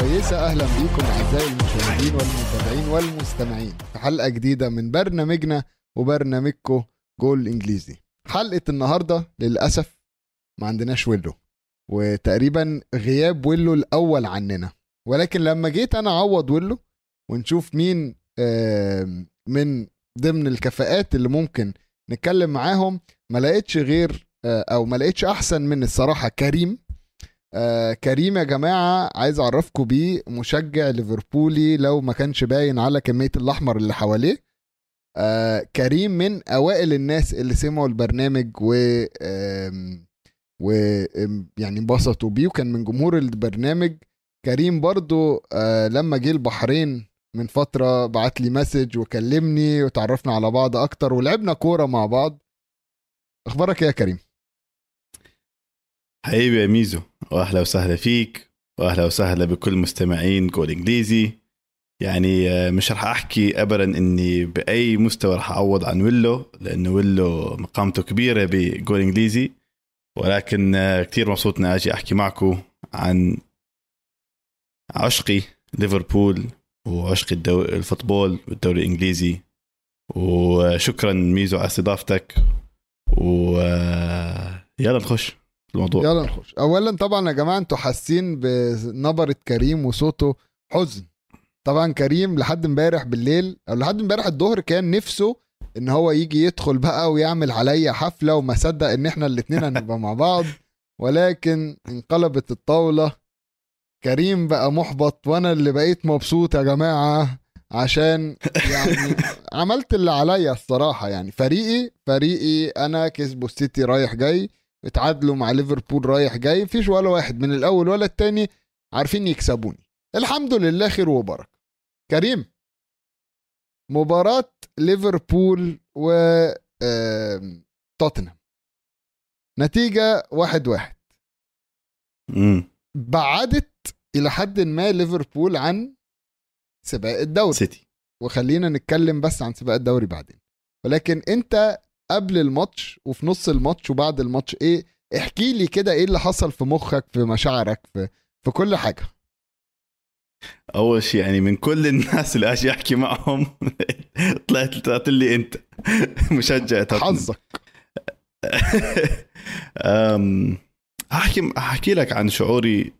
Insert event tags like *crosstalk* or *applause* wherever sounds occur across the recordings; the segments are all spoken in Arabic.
كويسة. أهلا بيكم أعزائي المشاهدين والمتابعين والمستمعين في حلقة جديدة من برنامجنا وبرنامجكم جول إنجليزي. حلقة النهاردة للأسف ما عندناش ويلو وتقريبا غياب ويلو الأول عننا. ولكن لما جيت أنا أعوض ويلو ونشوف مين من ضمن الكفاءات اللي ممكن نتكلم معاهم ما لقيتش غير آه، أو ما لقيتش أحسن من الصراحة كريم. آه كريم يا جماعة عايز أعرفكم بيه مشجع ليفربولي لو ما كانش باين على كمية الأحمر اللي حواليه. آه كريم من أوائل الناس اللي سمعوا البرنامج و و يعني انبسطوا بيه وكان من جمهور البرنامج. كريم برضو آه لما جه البحرين من فترة بعت لي مسج وكلمني وتعرفنا على بعض أكتر ولعبنا كورة مع بعض. أخبارك إيه يا كريم؟ حبيبي يا ميزو وأهلا وسهلا فيك وأهلا وسهلا بكل مستمعين جول إنجليزي. يعني آه، مش رح أحكي ابدا إني بأي مستوى رح أعوض عن ويلو لأنه ويلو مقامته كبيرة بجول إنجليزي. ولكن آه، كثير مبسوط إني أجي أحكي معكم عن عشقي ليفربول وعشقي. ال football والدوري الإنجليزي. وشكرا ميزو على استضافتك ويلا نخش. في الموضوع. يلا نخش. اولا طبعا يا جماعة أنتوا حاسين بنبرة كريم وصوته حزن. طبعا كريم لحد امبارح بالليل أو لحد امبارح الظهر كان نفسه إن هو يجي يدخل بقى ويعمل عليا حفلة وما صدق إن إحنا الاتنين هنبقى مع بعض. ولكن انقلبت الطاولة. كريم بقى محبط وأنا اللي بقيت مبسوط يا جماعة عشان يعني عملت اللي عليا الصراحة يعني. فريقي فريقي أنا كسبوا السيتي رايح جاي. اتعادلوا مع ليفربول رايح جاي مفيش ولا واحد من الأول ولا التاني عارفين يكسبوني. الحمد لله خير وبركة. كريم. مباراة ليفربول و توتنهام. نتيجة واحد واحد. بعدت إلى حد ما ليفربول عن سباق الدوري. سيتي. وخلينا نتكلم بس عن سباق الدوري بعدين. ولكن أنت قبل الماتش وفي نص الماتش وبعد الماتش. إيه احكي لي كده إيه اللي حصل في مخك في مشاعرك في في كل حاجة. أول شيء يعني من كل الناس اللي أجي أحكي معهم *laughs* طلعت طلعت لي أنت. *laughs* مشجع. حظك. *laughs* أحكي أحكي لك عن شعوري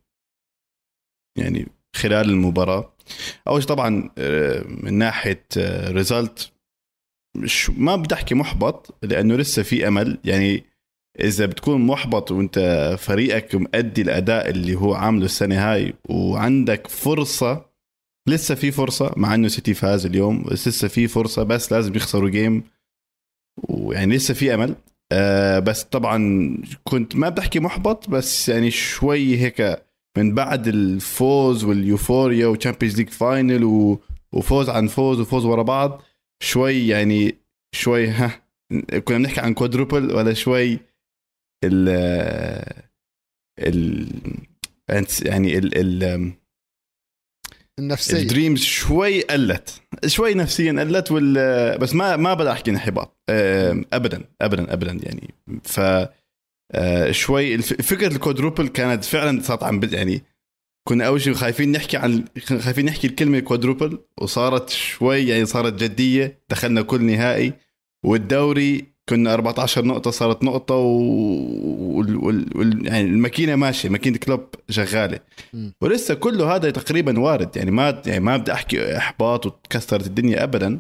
يعني خلال المباراة. أول شيء طبعا آه، من ناحية result مش ما بدي احكي محبط لأنه لسه في أمل. يعني إذا بتكون محبط وإنت فريقك مؤدي الأداء اللي هو عامله السنة هاي وعندك فرصة لسه في فرصة مع إنه سيتي فاز اليوم بس لسه في فرصة بس لازم يخسروا game ويعني لسه في أمل. آه بس طبعا كنت ما بدي احكي محبط بس يعني شوي هيك من بعد الفوز وال euphoria و Champions League final وفوز عن فوز وفوز ورا بعض شوي يعني شوي ها كنا بنحكي عن quadruple ولا شوي ال ال يعني ال ال النفسية. ال dreams شوي قلت شوي نفسيا قلت وال بس ما ما بدي أحكي انحباط ابدا ابدا ابدا يعني. ف آه، شوي فكرة ال quadruple كانت فعلا صارت عم يعني كنا أول شيء خايفين نحكي عن خايفين نحكي الكلمة quadruple وصارت شوي يعني صارت جدية دخلنا كل نهائي والدوري كنا 14 نقطة صارت نقطة و... وال... وال... وال... يعني الماكينة ماشية ماكينة كلوب شغالة. ولسه كله هذا تقريبا وارد يعني ما يعني ما بدي أحكي إحباط وتكسرت الدنيا ابدا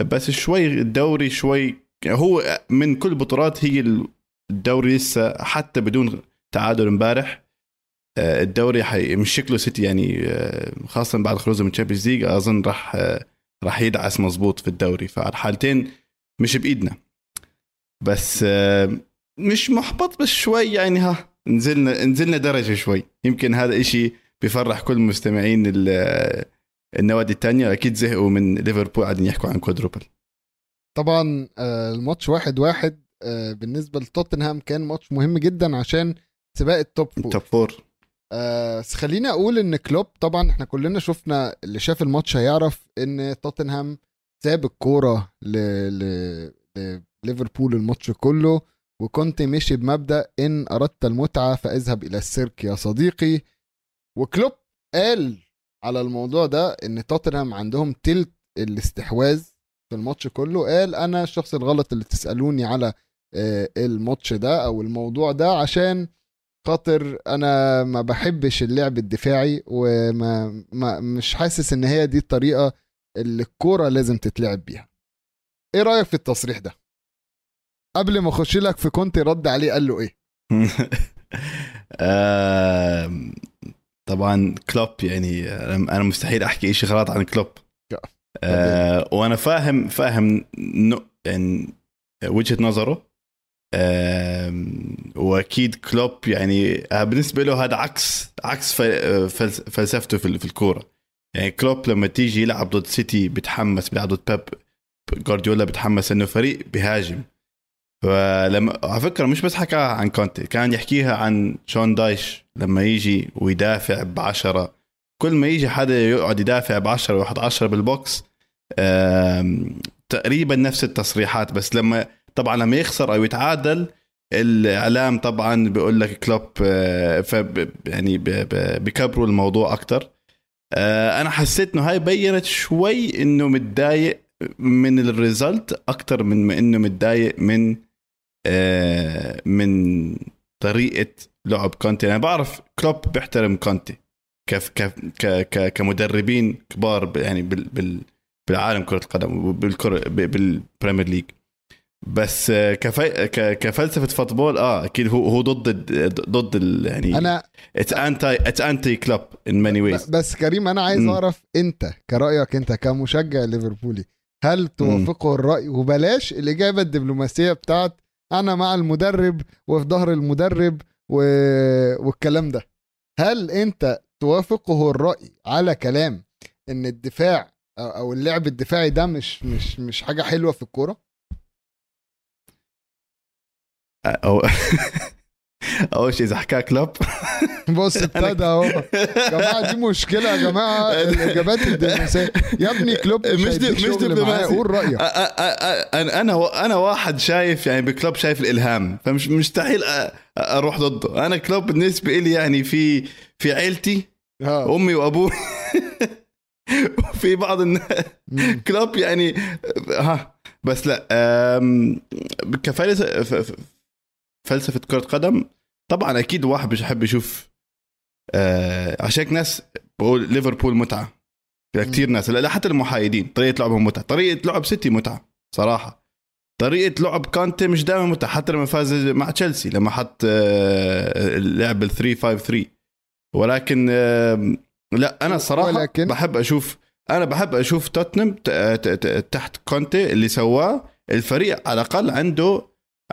بس شوي الدوري شوي يعني هو من كل البطولات هي الدوري لسه حتى بدون تعادل امبارح الدوري حي... مش شكله سيتي يعني آه، خاصة بعد خروجه من Champions League أظن راح آه، راح يدعس مزبوط في الدوري. فعلى الحالتين مش بإيدنا. بس آه، مش محبط بس شوي يعني ها نزلنا نزلنا درجة شوي. يمكن هذا إشي بيفرح كل مستمعين ال- النوادي الثانية أكيد زهقوا من ليفربول قاعدين يحكوا عن quadruple. طبعا آه، الماتش واحد واحد آه، بالنسبة لتوتنهام كان ماتش مهم جدا عشان سباق ال top four. Top four. آه، خليني أقول إن كلوب طبعا إحنا كلنا شفنا اللي شاف الماتش هيعرف إن توتنهام ساب الكورة ل... ل... لليفربول الماتش كله وكنت مشي بمبدأ إن أردت المتعة فاذهب إلى السيرك يا صديقي. وكلوب قال على الموضوع ده إن توتنهام عندهم تلت الاستحواذ في الماتش كله. قال أنا الشخص الغلط اللي تسألوني على آه، الماتش ده أو الموضوع ده عشان خاطر أنا ما بحبش اللعب الدفاعي وما ما مش حاسس إن هي دي الطريقة اللي الكورة لازم تتلعب بيها. إيه رأيك في التصريح ده؟ قبل ما أخش لك في كونتي رد عليه قال له إيه؟ *laughs* طبعا كلوب يعني أنا مستحيل أحكي شيء غلط عن كلوب. آه وأنا فاهم فاهم نو- يعني وجهة نظره. وأكيد كلوب يعني آه، بالنسبة له هذا عكس عكس فلسفته في الكورة. يعني كلوب لما تيجي يلعب ضد سيتي بتحمس بيلعب ضد بيب جوارديولا بتحمس إنه فريق بيهاجم. فلما على فكرة مش بس حكاها عن كونتي كان يحكيها عن شون دايش لما يجي ويدافع بعشرة. كل ما يجي حدا يقعد يدافع بعشرة ويحط عشرة بال box تقريبا نفس التصريحات بس لما طبعا لما يخسر أو يتعادل الإعلام طبعا بيقول لك كلوب آه، يعني بكبروا الموضوع أكثر أنا حسيت إنه هاي بينت شوي إنه متضايق من ال result أكثر من ما إنه متضايق من آه، من طريقة لعب كونتي. أنا بعرف كلوب بيحترم كونتي كف كف ك ك كمدربين كبار يعني بال بال بالعالم كرة القدم بال Premier League بس كفي ك كفلسفة football آه أكيد هو هو ضد ضد ال يعني أنا it's anti it's anti كلوب ان ماني ويز بس كريم أنا عايز. أعرف أنت كرأيك أنت كمشجع ليفربولي هل توافقه الرأي؟ وبلاش الإجابة الدبلوماسية بتاعت أنا مع المدرب وفي ظهر المدرب و... والكلام ده. هل أنت توافقه الرأي على كلام إن الدفاع أو اللعب الدفاعي ده مش مش مش حاجة حلوة في الكورة؟ أو *laughs* أول شيء إذا حكى كلوب *laughs* بص ابتدى أهو. يا جماعة دي مشكلة يا جماعة. الإجابات الدبلوماسيه *laughs* يا ابني كلوب مش, دي- مش دبلوماسي. قول رأيك. أنا أنا أنا واحد شايف يعني بكلوب شايف الإلهام. فمش مستحيل أروح ضده. أنا كلوب بالنسبة لي يعني في في عيلتي. أمي وأبوي. وفي بعض الناس. كلوب يعني ها. بس لا كفلسفه فلسفة كرة قدم. طبعا أكيد واحد مش يحب يشوف آه عشان ناس بقول ليفربول متعة. كثير ناس لا حتى المحايدين طريقة لعبهم متعة. طريقة لعب سيتي متعة صراحة. طريقة لعب كانتي مش دائما متعة حتى لما فاز مع تشيلسي لما حط آه اللعب ال 3 5 3 ولكن آه لا أنا الصراحه ولكن- بحب أشوف أنا بحب أشوف توتنهام ت- تحت كونتي اللي سواه الفريق على الأقل عنده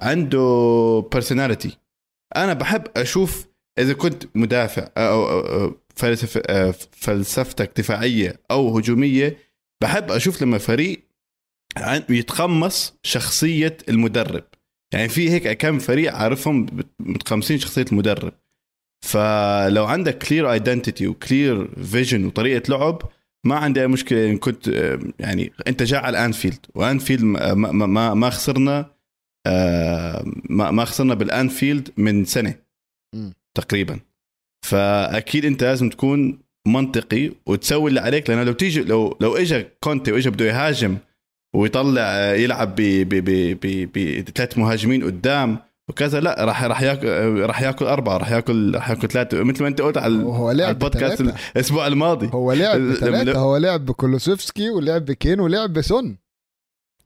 عنده personality أنا بحب أشوف إذا كنت مدافع أو فلسفه آه، فلسفتك دفاعية أو هجومية بحب أشوف لما فريق يتقمص شخصية المدرب. يعني في هيك كم فريق عارفهم متقمصين شخصية المدرب. فلو عندك clear identity و clear vision وطريقه لعب ما عندي أي مشكلة إن كنت آه، يعني أنت جاي على انفيلد وانفيلد ما ما ما, خسرنا ما ما خسرنا بالأنفيلد من سنة. تقريبا. فأكيد أنت لازم تكون منطقي وتسوي اللي عليك لأنه لو تيجي لو لو اجى كونتي واجى بده يهاجم ويطلع آه، يلعب بثلاث مهاجمين قدام وكذا لا راح راح ياكل آه، راح ياكل أربعة راح ياكل راح ياكل ثلاثة. مثل ما أنت قلت على هو على لعب البودكاست بثلاثة. الأسبوع الماضي. هو لعب بثلاثة. هو لعب بكولوسيفسكي ولعب بكين ولعب بسون.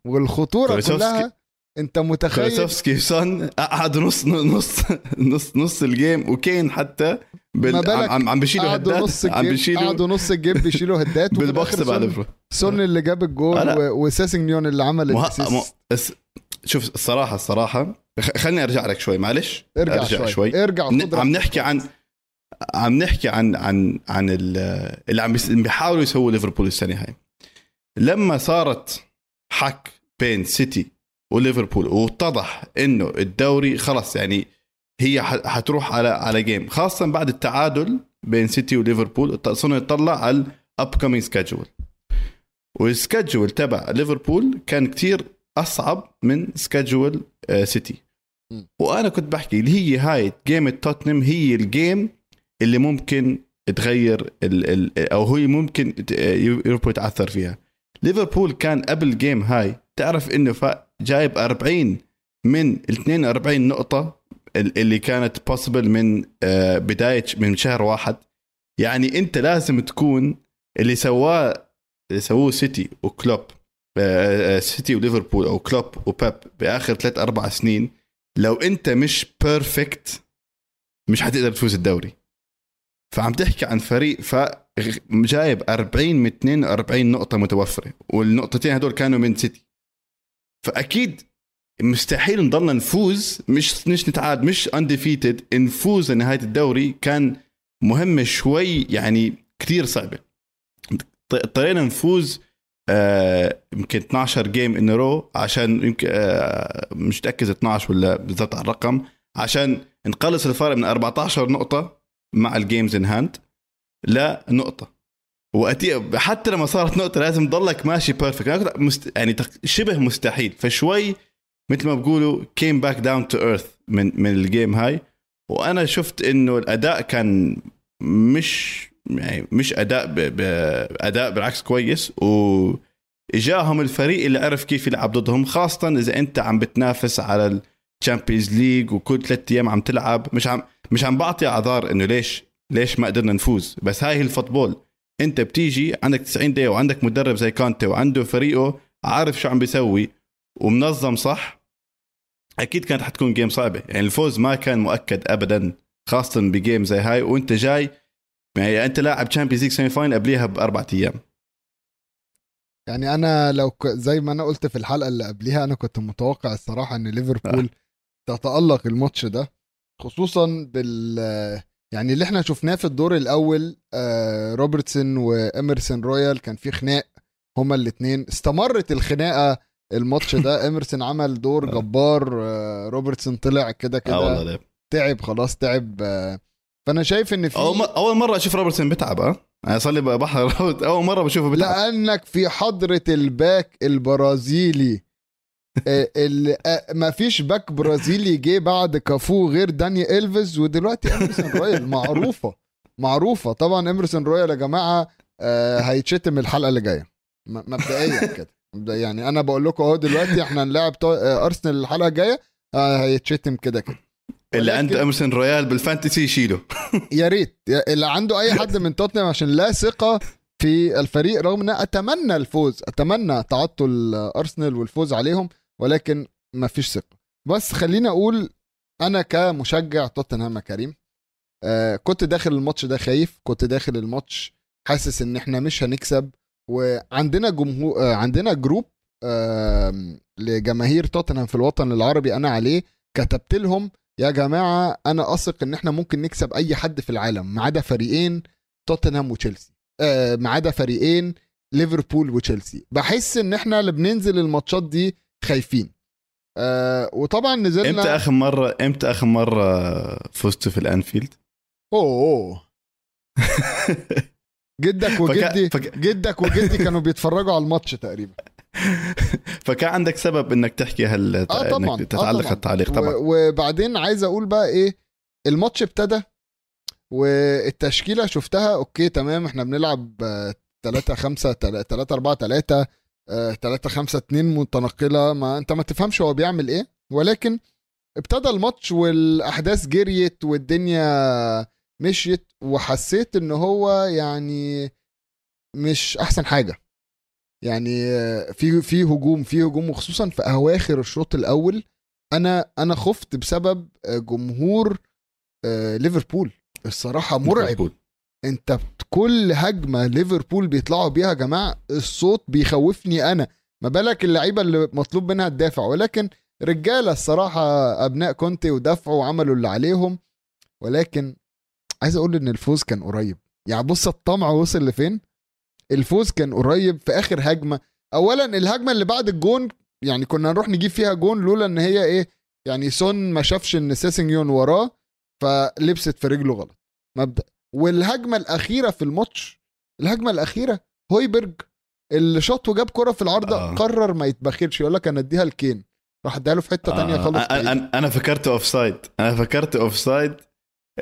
كولوسيفسكي- كلها انت متخيل كولوسوفسكي سون قعد نص نص نص نص الجيم وكين حتى بال... ما بالك عم عم- بيشيلوا قعدوا هدات نص عم الجيم بيشيلوا قعدوا نص الجيم بيشيلوا هدات *laughs* بالبوكس تبع سون- سون اللي جاب الجول أنا- و- وساسنجنيون اللي عمل مه... م... اس... شوف الصراحه الصراحة خ- خليني أرجع لك شوي معلش ارجع, أرجع شوي. شوي. ارجع ن- عم. نحكي عن عم نحكي عن عن عن ال- اللي عم بيس- بيحاولوا يسووا ليفربول السنة هاي لما صارت حك بين سيتي وليفربول واتضح إنه الدوري خلص يعني هي حتروح على على game خاصة بعد التعادل بين سيتي وليفربول صرنا نطلع على ال upcoming schedule وال schedule تبع ليفربول كان كتير أصعب من schedule آه، سيتي. وأنا كنت بحكي اللي هي هاي game توتنهام هي ال game اللي ممكن تغير ال ال أو هي ممكن ت- ليفربول يتعثر فيها. ليفربول كان قبل game هاي تعرف إنه جايب 40 من ال 42 نقطة ال- اللي كانت possible من آه، بداية من شهر واحد. يعني أنت لازم تكون اللي سواه اللي سووه سيتي وكلوب آه، آه، سيتي وليفربول أو كلوب وبيب بآخر ثلاث أربع سنين. لو أنت مش perfect مش حتقدر تفوز الدوري. فعم تحكي عن فريق ف جايب 40 من 42 نقطة متوفرة. والنقطتين هدول كانوا من سيتي فأكيد مستحيل نضلنا نفوز مش مش نتعاد مش undefeated نفوز لنهاية الدوري. كان مهمة شوي يعني كثير صعبة. ط- اضطرينا نفوز آه، يمكن 12 game in a row عشان يمكن آه، مش متأكد 12 ولا بالضبط على الرقم عشان نقلص الفارق من 14 نقطة مع ال games in hand لنقطة. وأتي حتى لما صارت نقطة لازم تضلك ماشي perfect مست... يعني شبه مستحيل. فشوي مثل ما بقولوا came back down to earth من من ال game هاي. وأنا شفت إنه الأداء كان مش يعني مش أداء ب... ب... أداء بالعكس كويس. و اجاهم الفريق اللي عرف كيف يلعب ضدهم خاصة إذا أنت عم بتنافس على ال Champions League وكل ثلاث أيام عم تلعب. مش عم مش عم بعطي أعذار إنه ليش ليش ما قدرنا نفوز. بس هاي هي ال football. انت بتيجي عندك 90 دقيقة وعندك مدرب زي كونتي وعنده فريقه عارف شو عم بيسوي ومنظم صح؟ أكيد كانت حتكون game صعبة. يعني الفوز ما كان مؤكد ابدا خاصة ب game زي هاي. وأنت جاي يعني أنت لاعب Champions League semi-final قبليها بأربع أيام. يعني أنا لو ك... زي ما أنا قلت في الحلقة اللي قبليها أنا كنت متوقع الصراحة إن ليفربول تتألق الماتش ده خصوصا بال يعني اللي إحنا شفناه في الدور الأول آه روبرتسون وإيمرسون رويال كان في خناق هما الاثنين استمرت الخناقة الماتش ده. *laughs* إيمرسون عمل دور آه. جبار آه روبرتسون طلع كده آه كده. تعب خلاص تعب. آه فأنا شايف إن في أول أول مرة أشوف روبرتسون بتعب آه. أنا صار لي بحضر *laughs* أول مرة بشوفه بتعب لأنك في حضرة ال back البرازيلي. آه، ما فيش back برازيلي جه بعد كافو غير داني الفيز ودلوقتي إيمرسون رويال. معروفة. معروفة. طبعا إيمرسون رويال يا جماعة آه، هيتشتم الحلقة اللي جاية. مبدئيا كده. يعني أنا بقول لكم أهو دلوقتي إحنا هنلاعب آه، أرسنال الحلقة الجاية آه، هيتشتم كده كده. اللي عنده إيمرسون رويال بال fantasy يشيله. يا ريت. اللي عنده أي حد من توتنهام عشان لا ثقة في الفريق رغم إن أتمنى الفوز أتمنى تعطل أرسنال والفوز عليهم ولكن ما فيش ثقة. بس خليني أقول أنا كمشجع توتنهام يا كريم آه كنت داخل الماتش ده خايف كنت داخل الماتش حاسس إن إحنا مش هنكسب وعندنا جمهور آه عندنا جروب آه لجماهير توتنهام في الوطن العربي أنا عليه كتبت لهم يا جماعة أنا أثق إن إحنا ممكن نكسب أي حد في العالم ما عدا فريقين توتنهام وتشيلسي آه ما عدا فريقين ليفربول وتشيلسي. بحس إن إحنا اللي بننزل الماتشات دي خايفين آه وطبعا نزلنا إمتى آخر مرة إمتى آخر مرة فزتوا في الأنفيلد؟ أوه, أوه. جدك *laughs* وجدي فك... جدك وجدي كانوا بيتفرجوا على الماتش تقريبا *laughs* فكان عندك سبب إنك تحكي هال آه طبعا انك تتعلق آه طبعا. التعليق طبعا و- وبعدين عايز أقول بقى إيه الماتش ابتدى والتشكيلة شفتها أوكي تمام إحنا بنلعب 3 5 3 4 3 3 5 2 متنقلة. ما انت ما تفهمش هو بيعمل إيه. ولكن ابتدى الماتش والأحداث جريت والدنيا مشيت وحسيت إن هو يعني مش أحسن حاجة. يعني آه، في في هجوم في هجوم وخصوصا في أواخر الشوط الأول. أنا أنا خفت بسبب آه، جمهور آه، ليفربول. الصراحة مرعب. انت كل هجمة ليفربول بيطلعوا بيها يا جماعة الصوت بيخوفني أنا. ما بالك اللعيبة اللي مطلوب منها تدافع. ولكن رجالة الصراحة أبناء كونتي ودافعوا وعملوا اللي عليهم. ولكن عايز أقول إن الفوز كان قريب. يعني بص الطمع وصل لفين؟ الفوز كان قريب في آخر هجمة. اولا الهجمة اللي بعد الجون يعني كنا نروح نجيب فيها جون لولا إن هي إيه يعني سون ما شافش إن سيسنجيون وراه فلبست في رجله غلط. مبدأ. والهجمة الأخيرة في الماتش الهجمة الأخيرة هويبرج اللي شاط وجاب كرة في العارضة آه. قرر ما يتبخرش يقول لك أنا أديها لكين. راح اديها له في حتة تانية آه، خالص. أنا أنا, أنا فكرته offside أنا فكرت offside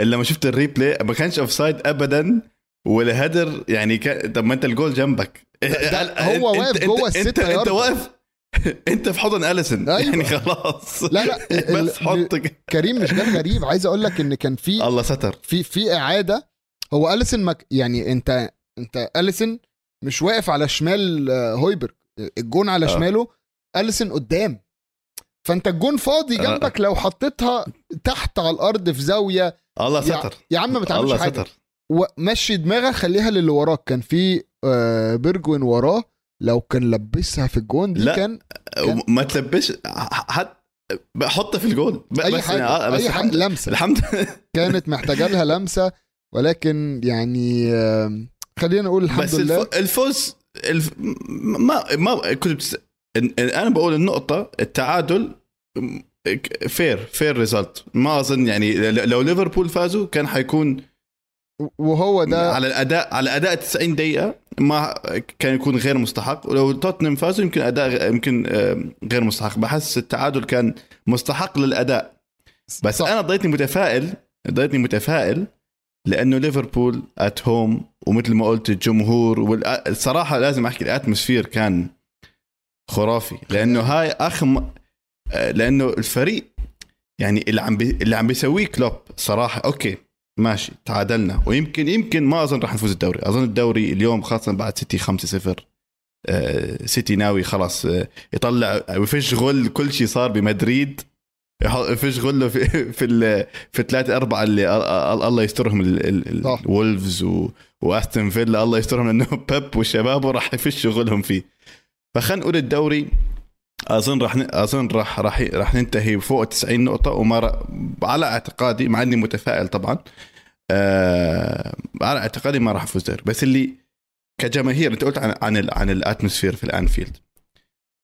لما شفت ال replay ما كانش offside ابدا وال header يعني كان طب ما أنت الجول جنبك. ده هو واقف جوه أنت الستة أنت ياردة. واقف. أنت في حضن أليسون. أيوة. يعني خلاص. لا لا *laughs* بس حط كريم مش كان غريب. عايز أقول لك إن كان في الله ستر. في في إعادة هو اليسون مك يعني أنت أنت اليسون مش واقف على شمال آه، هويبرج الجون على آه. شماله اليسون قدام. فأنت الجون فاضي آه. جنبك لو حطيتها تحت على الأرض في زاوية الله يا, ستر. يا عم ما تعملش الله حاجة. ستر. ومشي دماغك خليها للي وراك. كان في آه، بيرجوين وراه. لو كان لبسها في الجون دي لا. كان كان- ما تلبش حط حطه في الجول ب- أي بس حاجة يعني- بس حاجة الحمد لمسة. الحمد كانت محتاجة لها لمسة. *laughs* ولكن يعني خلينا نقول الحمد بس لله. الف... الفوز الف... ما ما كنت بتس... أنا بقول النقطة التعادل fair fair result ما أظن يعني لو ليفربول فازوا كان حيكون وهو ده على الأداء على أداء 90 دقيقة ما كان يكون غير مستحق. ولو توتنهام فازوا يمكن أداء يمكن غير مستحق. بحس التعادل كان مستحق للأداء. بس صح. أنا ضيتني متفائل ضيتني متفائل لأنه ليفربول ات هوم ومثل ما قلت الجمهور والصراحه لازم أحكي الاتموسفير كان خرافي. لأنه هاي اخر م... آه، لأنه الفريق يعني اللي عم بي... اللي عم بيسويه كلوب صراحة okay ماشي تعادلنا. ويمكن يمكن ما أظن راح نفوز الدوري. أظن الدوري اليوم خاصة بعد سيتي 5 0 سيتي ناوي خلاص آه، يطلع ويفش غل كل شيء صار بمدريد. يفش غلة في في في الثلاثة أربعة اللي ال- ال- الله يسترهم ال- ال- صح. الولفز و- واستون فيلا الله يسترهم لأنه *laughs* بيب وشبابه راح يفشوا غلهم فيه. فخلينا نقول الدوري. أظن راح أظن راح راح راح ننتهي فوق 90 نقطة وما على اعتقادي مع إني متفائل طبعا آه على اعتقادي ما راح أفوز دوري. بس اللي كجماهير أنت قلت عن عن ال atmosphere في الأنفيلد.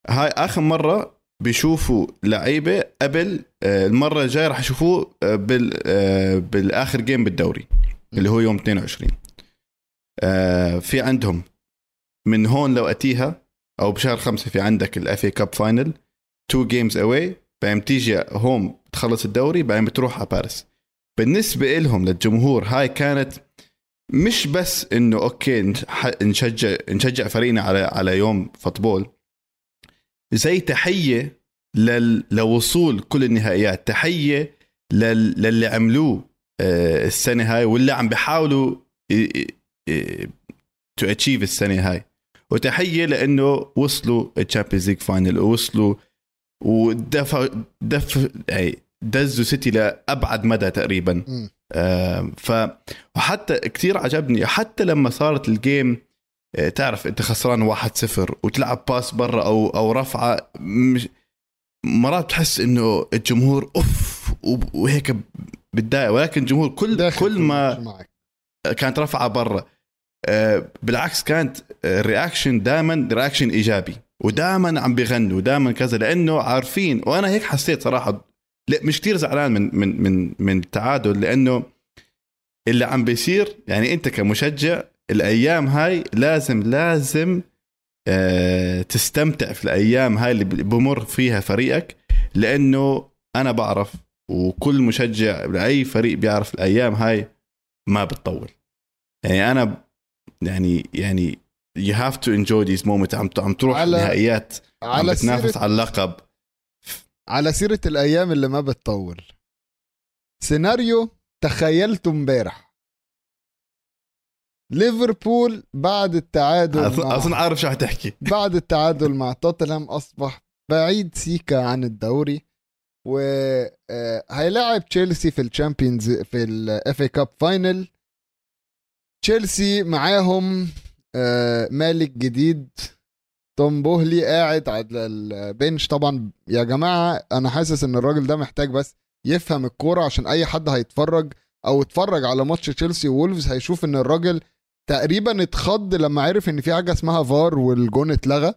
هاي آخر مرة بيشوفوا لعيبة قبل آه، المرة الجاية راح يشوفوه آه، بال آه، بالآخر game بالدوري اللي هو يوم 22 آه، في عندهم من هون لو أتيها أو بشهر خمسة في عندك ال FA Cup final two games away بعدين بتيجي home تخلص الدوري بعدين بتروح على باريس بالنسبة لهم للجمهور هاي كانت مش بس إنه okay نشجع نشجع فريقنا على على يوم football زي تحية لل... لوصول كل النهائيات تحية لل... للي عملوه آه، السنة هاي واللي عم بيحاولوا to achieve السنة هاي وتحية لأنه وصلوا ال Champions League final ووصلوا ودفع دف يعني دزوا سيتي لأبعد مدى تقريبا. آم، ف وحتى كثير عجبني حتى لما صارت ال game آه، تعرف انت خسران 1-0 وتلعب pass برا أو أو رفعة مش مرات بتحس انه الجمهور off وهيك بتضايق ولكن الجمهور كل كل ما. كانت رفعة برا آه، بالعكس كانت ال reaction دائما reaction إيجابي ودائما عم بيغنوا دائما كذا لأنه عارفين وأنا هيك حسيت صراحة لا مش كثير زعلان من من من من التعادل لأنه اللي عم بيصير يعني أنت كمشجع الأيام هاي لازم لازم آه تستمتع في الأيام هاي اللي بمر فيها فريقك لأنه أنا بعرف وكل مشجع لأي فريق بيعرف الأيام هاي ما بتطول. يعني أنا يعني يعني you have to enjoy these moments. عم عم تروح على- نهائيات عم على بتنافس على اللقب. على سيرة الأيام اللي ما بتطول. سيناريو تخيلته امبارح. ليفربول بعد التعادل اظن عارف شو حتحكي بعد التعادل مع توتنهام أصبح بعيد سيكا عن الدوري. وهيلاعب تشيلسي في ال Champions في ال FA Cup final تشيلسي معاهم آه، مالك جديد. تود بوهلي قاعد على ال bench. طبعا يا جماعة أنا حاسس إن الراجل ده محتاج بس يفهم الكورة عشان أي حد هيتفرج أو اتفرج على ماتش تشيلسي وولفز هيشوف إن الراجل تقريبا اتخض لما عرف إن في حاجة اسمها فار والجون اتلغى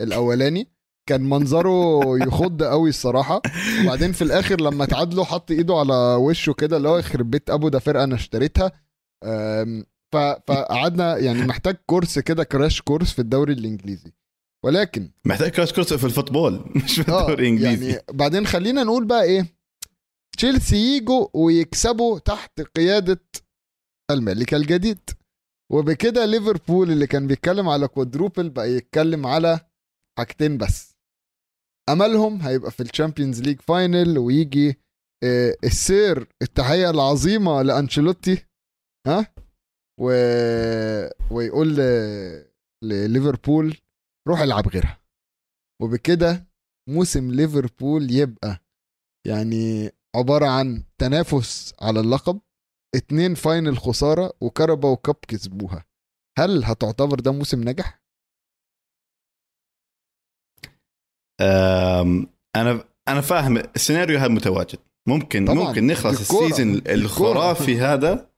الأولاني. كان منظره يخض قوي الصراحة. وبعدين في الآخر لما تعادلوا حط إيده على وشه كده اللي هو يخرب بيت أبو ده فرقة أنا اشتريتها. فقعدنا يعني محتاج course كده crash course في الدوري الإنجليزي. ولكن محتاج crash course في ال football مش في آه الدوري الإنجليزي. يعني بعدين خلينا نقول بقى إيه تشيلسي يجوا ويكسبوا تحت قيادة الملك الجديد. وبكده ليفربول اللي كان بيتكلم على quadruple بقى يتكلم على حاجتين بس. أملهم هيبقى في ال Champions League final ويجي آه، السير التحية العظيمة لأنشيلوتي ها؟ و... ويقول. لليفربول روح العب غيرها. وبكده موسم ليفربول يبقى يعني عبارة عن تنافس على اللقب. اتنين final خسارة و Carabao Cup كسبوها. هل هتعتبر ده موسم ناجح؟ أم، أنا أنا فاهم السيناريو هذا متواجد. ممكن طبعاً، ممكن نخلص دي الكورة. الخرافي هذا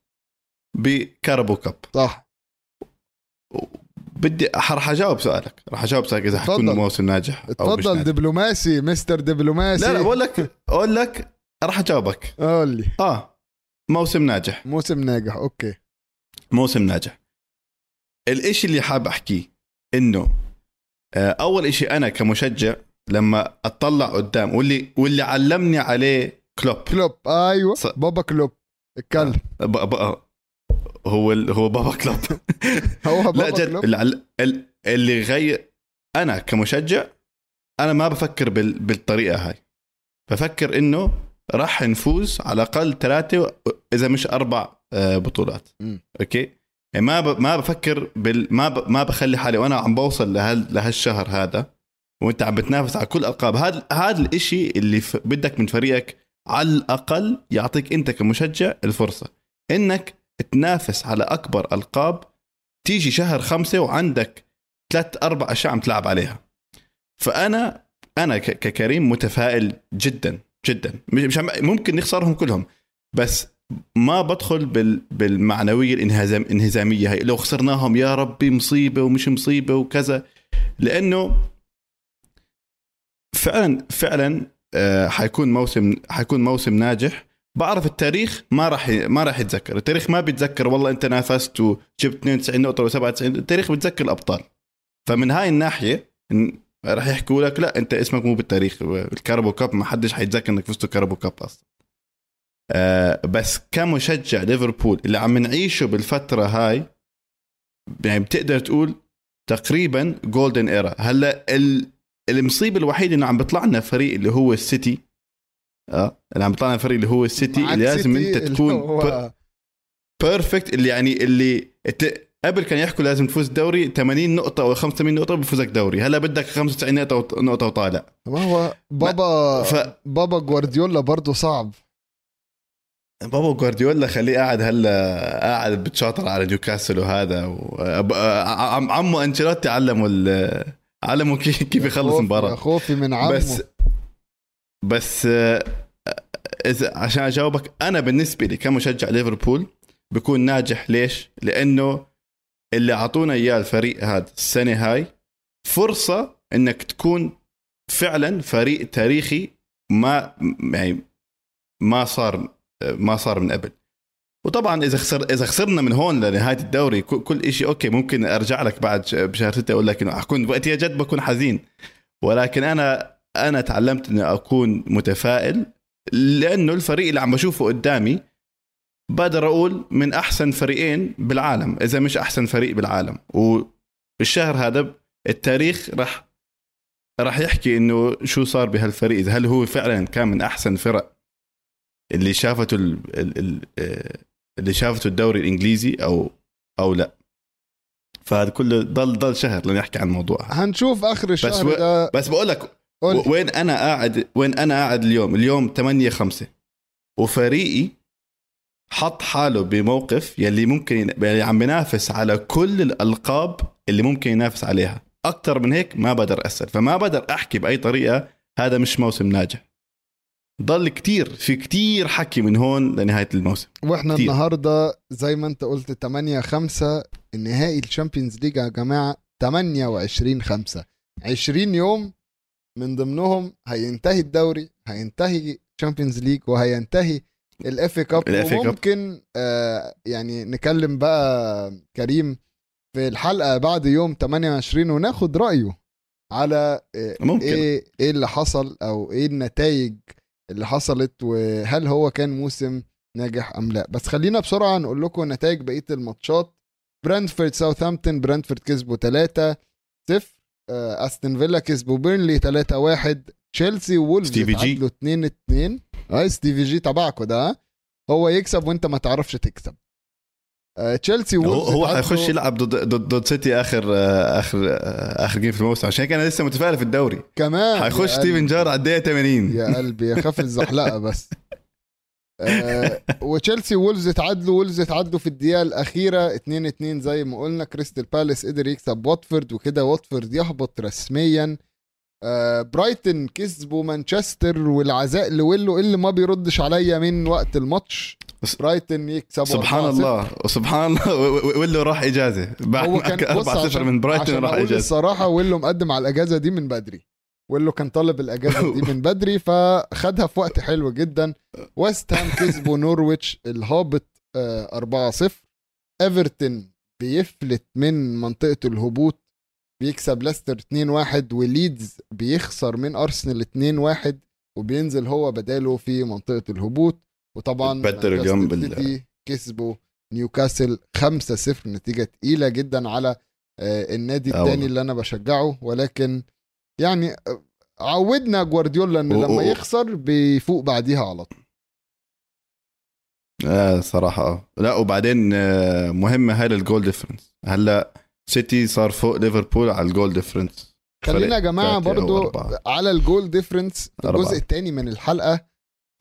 ب Carabao Cup. صح. بدي راح أجاوب سؤالك. راح أجاوب سؤالك إذا اتفضل. موسم ناجح أو اتفضل ناجح. دبلوماسي مستر دبلوماسي. لا لا بقول لك أقول لك راح أجاوبك. قول لي. آه. موسم ناجح. موسم ناجح okay. موسم ناجح. الإشي اللي حاب أحكيه إنه آه، أول إشي أنا كمشجع لما أطلع قدام واللي واللي علمني عليه كلوب. كلوب أيوه ص- بابا كلوب اتكلم ب- ب- هو ال- هو بابا كلوب. *laughs* هو بابا لا جد كلوب؟ اللي, اللي غير أنا كمشجع أنا ما بفكر بال... بالطريقة هاي. بفكر إنه راح نفوز على الأقل ثلاثة إذا مش أربع آه، بطولات. مم. أوكي؟ يعني ما ب... ما بفكر بال... ما ب... ما بخلي حالي وأنا عم بوصل لهال... لهالشهر هذا وأنت عم بتنافس على كل الالقاب هذا هذا الإشي اللي ف... بدك من فريقك على الأقل يعطيك أنت كمشجع الفرصة إنك تنافس على أكبر ألقاب تيجي شهر خمسة وعندك ثلاث أربع أشياء عم تلعب عليها. فأنا أنا ك- ككريم متفائل جدا. جدا. مش ممكن نخسرهم كلهم. بس ما بدخل بال بالمعنوية الانهزام الانهزامية هي لو خسرناهم يا ربي مصيبة ومش مصيبة وكذا. لأنه فعلا فعلا آه، حيكون موسم حيكون موسم ناجح. بعرف التاريخ ما راح ما راح يتذكر. التاريخ ما بيتذكر والله أنت نافست وجبت 92 نقطة و 97 التاريخ بيتذكر الأبطال. فمن هاي الناحية راح يحكوا لك لا انت اسمك مو بالتاريخ. ال Carabao Cup ما حدش حيتذكر انك فزتوا Carabao Cup أصلا. آه بس كمشجع ليفربول اللي عم نعيشه بالفترة هاي يعني بتقدر تقول تقريبا golden era هلأ ال- المصيبة الوحيدة إنه عم بيطلع لنا فريق اللي هو السيتي. آه اللي عم بيطلع لنا فريق اللي هو السيتي اللي لازم أنت تكون *laughs* perfect اللي يعني اللي قبل كان يحكوا لازم تفوز دوري 80 نقطة أو 85 نقطة بفوزك دوري، هلا بدك 95 نقطة وط- نقطة وطالع. ما هو بابا ف- بابا جوارديولا برضه صعب. بابا جوارديولا خليه قاعد هلا قاعد بتشاطر على نيوكاسل وهذا و... أب- عم عمه أنشيلوتي علمه ال... علمه كيف كيف يخلص مباراة خوفي من عمه. بس بس اذا عشان أجاوبك أنا بالنسبة لي كمشجع ليفربول بكون ناجح. ليش؟ لأنه اللي أعطونا إياه الفريق هذا السنة هاي فرصة إنك تكون فعلا فريق تاريخي ما يعني ما صار ما صار من قبل. وطبعا إذا خسر إذا خسرنا من هون لنهاية الدوري كل- شيء أوكي ممكن أرجع لك بعد بشهر ستة أقول لك إنه أكون وقتها جد بكون حزين. ولكن أنا أنا تعلمت إني أكون متفائل لأنه الفريق اللي عم بشوفه قدامي بقدر أقول من أحسن فريقين بالعالم. إذا مش أحسن فريق بالعالم. والشهر هذا التاريخ راح راح يحكي إنه شو صار بهالفريق. هل هو فعلا كان من أحسن فرق اللي شافته. آه، اللي شافته الدوري الإنجليزي أو أو لا. فهذا كله ضل ضل شهر لنحكي عن الموضوع. هنشوف آخر الشهر و- ده بس بقول لك وين أنا قاعد وين أنا قاعد اليوم؟ اليوم 8 5 وفريقي حط حاله بموقف يلي ممكن يلي عم بينافس على كل الألقاب اللي ممكن ينافس عليها. أكثر من هيك ما بقدر أسأل. فما بقدر أحكي بأي طريقة هذا مش موسم ناجح. ضل كتير في كتير حكي من هون لنهاية الموسم. وإحنا كتير. النهارده زي ما أنت قلت 8 5 النهائي ال Champions League يا جماعة 28 5 20 يوم من ضمنهم هينتهي الدوري هينتهي ال Champions League وهينتهي ال FA Cup. وممكن آه يعني نكلم بقى كريم في الحلقة بعد يوم 28 وناخد رأيه على آه ممكن إيه إيه اللي حصل أو إيه النتائج اللي حصلت وهل هو كان موسم ناجح أم لا بس خلينا بسرعة نقول لكم نتائج بقية الماتشات برنتفورد ساوثهامبتون برنتفورد كسبوا 3 0 أستون فيلا كسبوا بيرنلي 3 1 تشيلسي وولفز. اتعادلوا 2 2 اي Stevie G تبعكم ده ها؟ هو يكسب وانت ما تعرفش تكسب. آه، تشيلسي هو هو حيخش يلعب ضد ضد ضد سيتي اخر اخر آخر game في الموسم عشان هيك أنا لسه متفائل في الدوري. كمان حيخش يا Steven. جار على الدقيقة 80 يا قلبي يخاف الزحلقة بس. آه وتشيلسي وولفز اتعادلوا وولفز اتعادلوا في الدقيقة الأخيرة 2 2 زي ما قلنا. كريستال بالاس قدر يكسب واتفورد وكده واتفورد يهبط رسميا. آه برايتن كسبوا مانشستر والعزاء لويلو اللي ما بيردش عليا من وقت الماتش. برايتن يكسبوا سبحان 4-0. الله. وسبحان الله. ويلو راح إجازة. بعد هو كان كان بص 4 0 عشان- من برايتون عشان راح إجازة. الصراحة ويلو مقدم على الإجازة دي من بدري. ويلو كان طالب الإجازة دي *laughs* من بدري فخدها في وقت حلو جدا. ويست هام كسبوا نورويتش الهابط آه، 4-0 ايفرتون بيفلت من منطقة الهبوط بيكسب ليستر 2-1 وليدز بيخسر من أرسنال 2-1 وبينزل هو بداله في منطقة الهبوط. وطبعا بال- سيتي كسبوا نيوكاسل 5-0 نتيجة تقيلة جدا على آه، النادي الثاني. اللي أنا بشجعه. ولكن يعني آه، عودنا جوارديولا إن لما يخسر بيفوق بعديها على طول. آه صراحة. آه. لا وبعدين آه، مهمه هاي ال goal difference هلا سيتي صار فوق ليفربول على ال goal difference خلينا يا جماعة برضو. على ال goal difference في. الجزء الثاني من الحلقة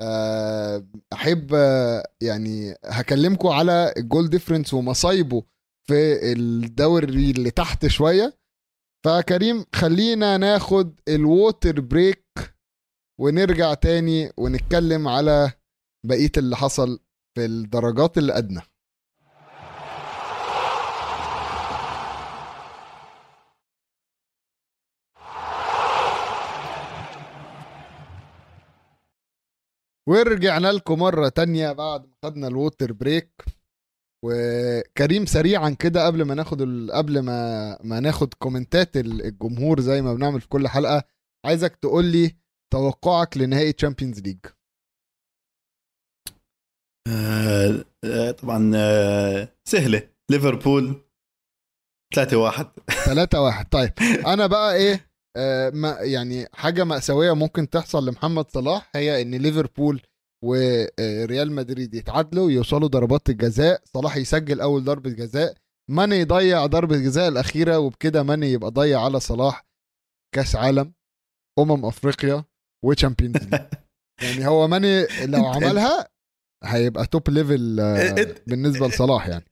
آه، أحب آه، يعني هكلمكم على ال goal difference ومصايبه في الدوري اللي تحت شوية فكريم خلينا ناخد ال water break ونرجع تاني ونتكلم على بقية اللي حصل في الدرجات اللي ورجعنا لكم مرة تانية بعد ما خدنا ال water break؟ وكريم سريعا كده قبل ما ناخد ال... قبل ما ما ناخد comments ات ال- الجمهور زي ما بنعمل في كل حلقة عايزك تقول لي توقعك لنهائي Champions League آه آه طبعا آه سهلة. ليفربول 3 1 3 واحد. طيب أنا بقى إيه؟ آه ما يعني حاجة مأساوية ممكن تحصل لمحمد صلاح هي إن ليفربول وريال مدريد يتعادلوا يوصلوا ضربات الجزاء صلاح يسجل أول ضربة جزاء ماني يضيع ضربة الجزاء الأخيرة وبكده ماني يبقى ضيع على صلاح كأس عالم أمم أفريقيا و Champions League *laughs* يعني هو ماني لو عملها هيبقى top level آه، بالنسبة لصلاح يعني.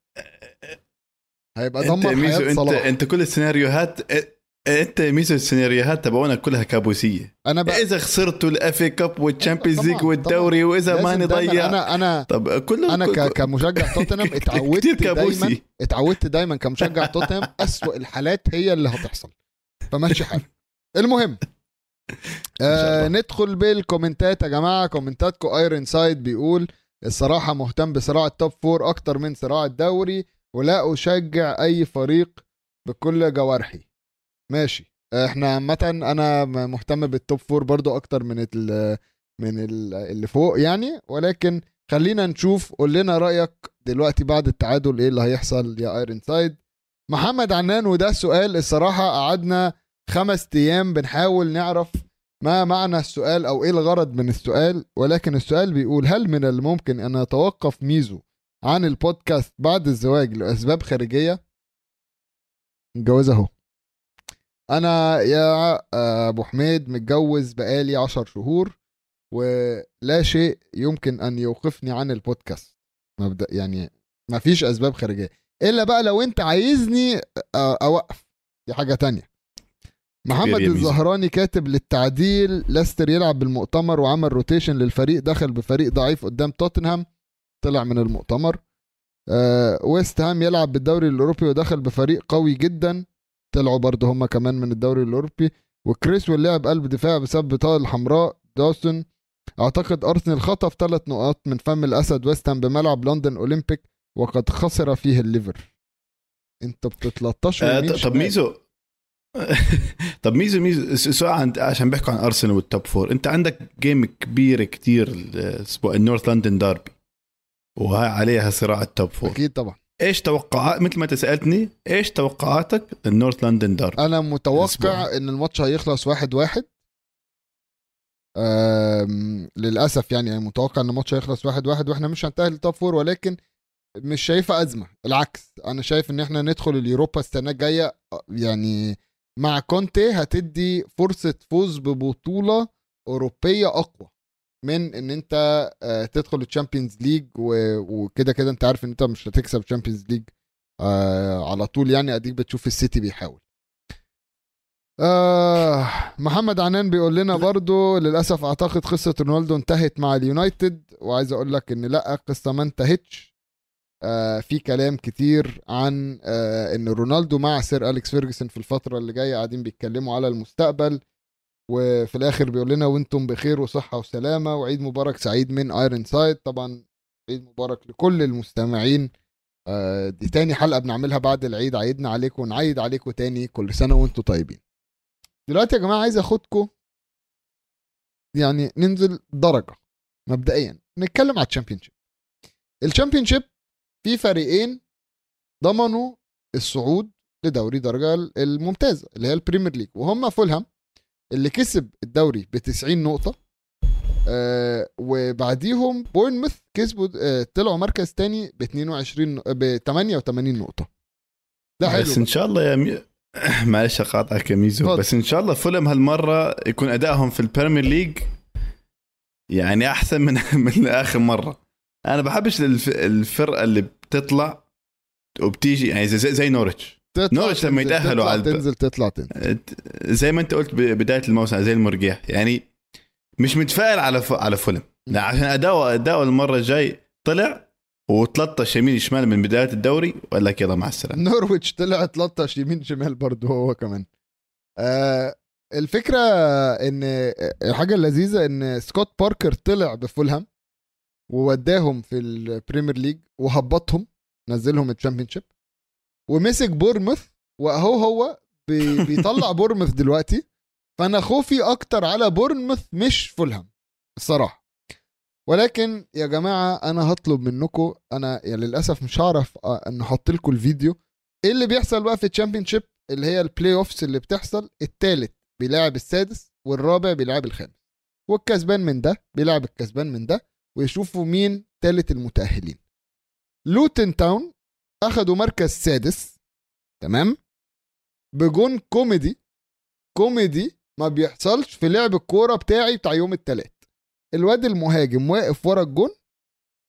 هيبقى إنت دمر حياة انت صلاح. إنت كل السيناريوهات أنت ميزو السيناريوهات تبعونا كلها كابوسية. أنا بقى إذا خسرتوا ال FA Cup وال Champions League والدوري وإذا لازم ما دايماً نضيع أنا أنا طب كله أنا ك- كمشجع توتنهام *laughs* اتعودت دايما اتعودت دايما كمشجع *laughs* توتنهام أسوأ الحالات هي اللي هتحصل. فماشي حالك. المهم *laughs* آه. ندخل بال comments ات يا جماعة. comments اتكم Ironside بيقول الصراحة مهتم بصراع ال top four أكتر من صراع الدوري ولا أشجع أي فريق بكل جوارحي. ماشي. إحنا عامة أنا مهتم بال top four برضو أكتر من ال من ال اللي فوق يعني. ولكن خلينا نشوف قول لنا رأيك دلوقتي بعد التعادل إيه اللي هيحصل يا Ironside محمد عنان وده سؤال الصراحة قعدنا خمس أيام بنحاول نعرف ما معنى السؤال أو إيه الغرض من السؤال. ولكن السؤال بيقول هل من الممكن أن يتوقف ميزو عن البودكاست بعد الزواج لأسباب خارجية؟ متجوز أهو. أنا يا أبو حميد متجوز بقالي عشر شهور ولا شيء يمكن أن يوقفني عن البودكاست. مبدا يعني ما فيش أسباب خارجية. إلا بقى لو أنت عايزني أ- أوقف. دي حاجة تانية. محمد. الزهراني كاتب للتعديل ليستر يلعب بالمؤتمر وعمل rotation للفريق دخل بفريق ضعيف قدام توتنهام طلع من المؤتمر. آه ويست هام يلعب بالدوري الأوروبي ودخل بفريق قوي جدا. طلعوا برضه هم كمان من الدوري الأوروبي. وكريس لعب قلب دفاع بسبب بطاقة الحمراء داوسون أعتقد أرسنال خطف ثلاث نقاط من فم الأسد ويست هام بملعب لندن أولمبيك وقد خسر فيه الليفر. أنتوا بتتلطشوا آه، طب. ميزو. *laughs* طب ميزو ميزو سؤال عن عشان بيحكوا عن أرسنال وال top four أنت عندك game كبيره كتير اسمه ال North London derby وهاي عليها صراع ال top four أكيد طبعا. إيش توقعات مثل ما أنت سألتني إيش توقعاتك لل North London derby أنا متوقع الأسبوع. إن الماتش هيخلص واحد واحد. للأسف يعني أنا متوقع إن الماتش هيخلص واحد واحد وإحنا مش هنتأهل لل top four ولكن مش شايفه أزمة العكس. أنا شايف إن إحنا ندخل اليوروبا السنة الجاية يعني مع كونتي هتدي فرصة فوز ببطولة أوروبية أقوى. من إن أنت آه، تدخل الشامبيونز ليج وكده كده أنت عارف إن أنت مش هتكسب الشامبيونز ليج آه على طول يعني. أديك بتشوف السيتي بيحاول. آه محمد عنان بيقول لنا برضو للأسف أعتقد قصة رونالدو انتهت مع اليونايتد. وعايز أقول لك إن لأ قصة ما انتهتش. آه في كلام كتير عن آه إن رونالدو مع سير أليكس فيرجسون في الفترة اللي جاية قاعدين بيتكلموا على المستقبل. وفي الآخر بيقول لنا وأنتم بخير وصحة وسلامة وعيد مبارك سعيد من Ironside طبعا عيد مبارك لكل المستمعين. آه، دي تاني حلقة بنعملها بعد العيد. عيدنا عليكم ونعيد عليكم تاني كل سنة وأنتم طيبين. دلوقتي يا جماعة عايز أخدكم يعني ننزل درجة مبدئيا. نتكلم على الشامبيونشيب. الشامبيونشيب في فريقين ضمنوا الصعود لدوري درجة الممتازة اللي هي البريمير ليج وهم فولهام اللي كسب الدوري ب 90 نقطة آه وبعديهم بورنموث كسبوا آه طلعوا مركز تاني ب 22 ب 88 نقطة. ده حلو بس إن شاء الله يا مي... *coughs* معلش اقاطعك يا ميزو. بس إن شاء الله فولهام المرة يكون أدائهم في البريمير ليج يعني أحسن من *laughs* من آخر مرة. أنا بحبش الف... الفرقة اللي بتطلع وبتيجي يعني زي, زي نورويتش تطلع نورويتش لما تطلع على تنزل تطلع تنزل. زي ما انت قلت بداية الموسم زي المرجيح. يعني مش متفائل على ف... على فولهام. عشان اداؤه اداؤه المرة الجاي طلع و13 يمين شمال من بداية الدوري وقال لك يلا مع السلامة. نورويتش طلع 13 يمين شمال برضه هو كمان. آه الفكرة إن الحاجة اللذيذة إن سكوت باركر طلع بفولهام ووداهم في البريمير ليج وهبطهم نزلهم الشامبيونشيب. ومسك بورنموث وأهو هو بي- *laughs* بيطلع بورنموث دلوقتي. فأنا خوفي أكتر على بورنموث مش فولهام الصراحة. ولكن يا جماعة أنا هطلب منكم أنا يعني للأسف مش هعرف آه، إن أحط لكم الفيديو. إيه اللي بيحصل بقى في الشامبيونشيب اللي هي ال playoffs اللي بتحصل. الثالث بيلاعب السادس والرابع بيلاعب الخامس. والكسبان من ده بيلاعب الكسبان من ده ويشوفوا مين ثالث المتأهلين. لوتن تاون أخدوا مركز سادس تمام؟ بجون كوميدي كوميدي ما بيحصلش في لعب الكورة بتاعي بتاع يوم الثلاث الواد المهاجم واقف ورا الجون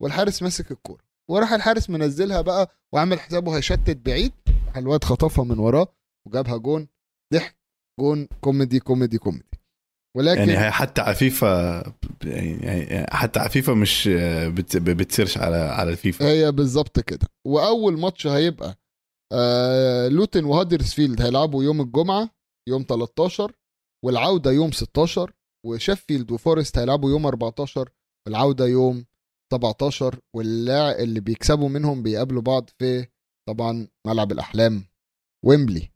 والحارس ماسك الكورة. وراح الحارس منزلها بقى وعامل حسابه هيشتت بعيد. الواد خطفها من وراه وجابها جون ضحك جون كوميدي كوميدي كوميدي. ولكن يعني هي حتى عفيفة يعني حتى عفيفة مش بت... بتصيرش على على الفيفا. هي بالظبط كده. وأول ماتش هيبقى آه لوتن وهادرسفيلد هيلعبوا يوم الجمعة يوم 13 والعودة يوم 16 وشيفيلد وفورست هيلعبوا يوم 14 والعودة يوم 17 واللاع اللي بيكسبوا منهم بيقابلوا بعض في طبعا ملعب الأحلام ويمبلي.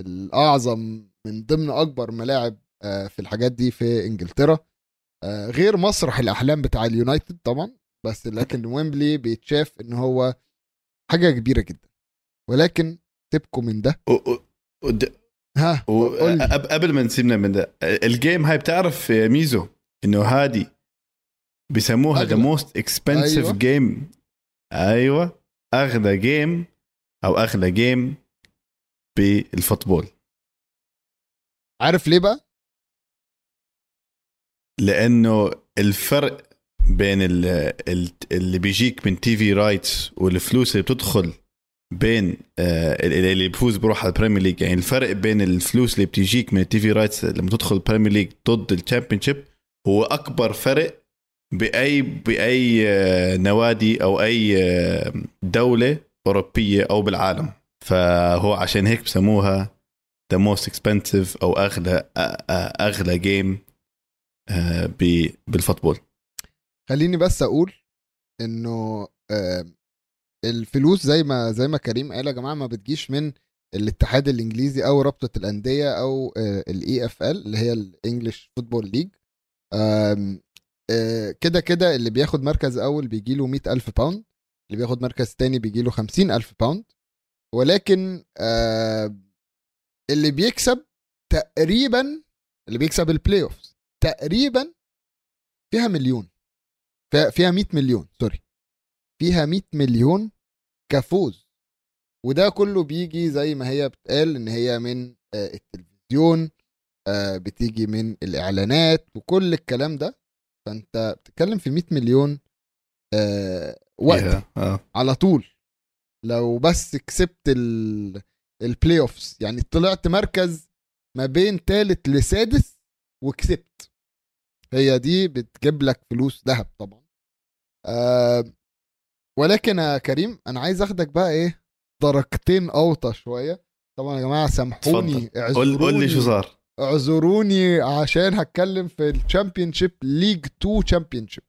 الأعظم من ضمن أكبر ملاعب في الحاجات دي في إنجلترا. آه، غير مسرح الأحلام بتاع اليونايتد طبعا بس لكن ويمبلي بيتشاف إن هو حاجة كبيرة جدا. ولكن تبكوا من ده. ها قبل ما نسيبنا من ده ال game هاي بتعرف ميزو إنه هادي؟ بيسموها the. most expensive. game أيوه. أغلى game أو أغلى game بال football. عارف ليه بقى؟ لأنه الفرق بين ال- ال- اللي بيجيك من TV rights والفلوس اللي بتدخل بين آه، اللي بيفوز بروح على ال Premier League يعني الفرق بين الفلوس اللي بتجيك من ال TV rights لما تدخل ال Premier League ضد ال Championship هو أكبر فرق بأي بأي آه، نوادي أو أي آه، دولة أوروبية أو بالعالم. فهو عشان هيك بسموها the most expensive أو أغلى أغلى game بال football. خليني بس أقول إنه آه، الفلوس زي ما زي ما كريم قال يا جماعة ما بتجيش من الاتحاد الإنجليزي أو رابطة الأندية أو ال EFL اللي هي ال English Football League آه، كده كده اللي بياخد مركز أول بيجي له 100000 pound اللي بياخد مركز تاني بيجي له 50 ألف pound ولكن آه اللي بيكسب تقريبا اللي بيكسب ال play-offs تقريبا فيها مليون. فيها- فيها 100 مليون sorry. فيها 100 مليون كفوز. وده كله بيجي زي ما هي بتقال إن هي من آه، التلفزيون آه، بتيجي من الإعلانات وكل الكلام ده. فأنت بتتكلم في 100 مليون آه، وقت على طول. لو بس كسبت ال play-offs يعني طلعت مركز ما بين تالت لسادس وكسبت. هي دي بتجيب لك فلوس ذهب طبعا. آه ولكن يا كريم أنا عايز أخدك بقى إيه درجتين أوطى شوية. طبعا يا جماعة سامحوني تفضل قول لي شو صار. اعذروني عشان هتكلم في ال Championship League 2 Championship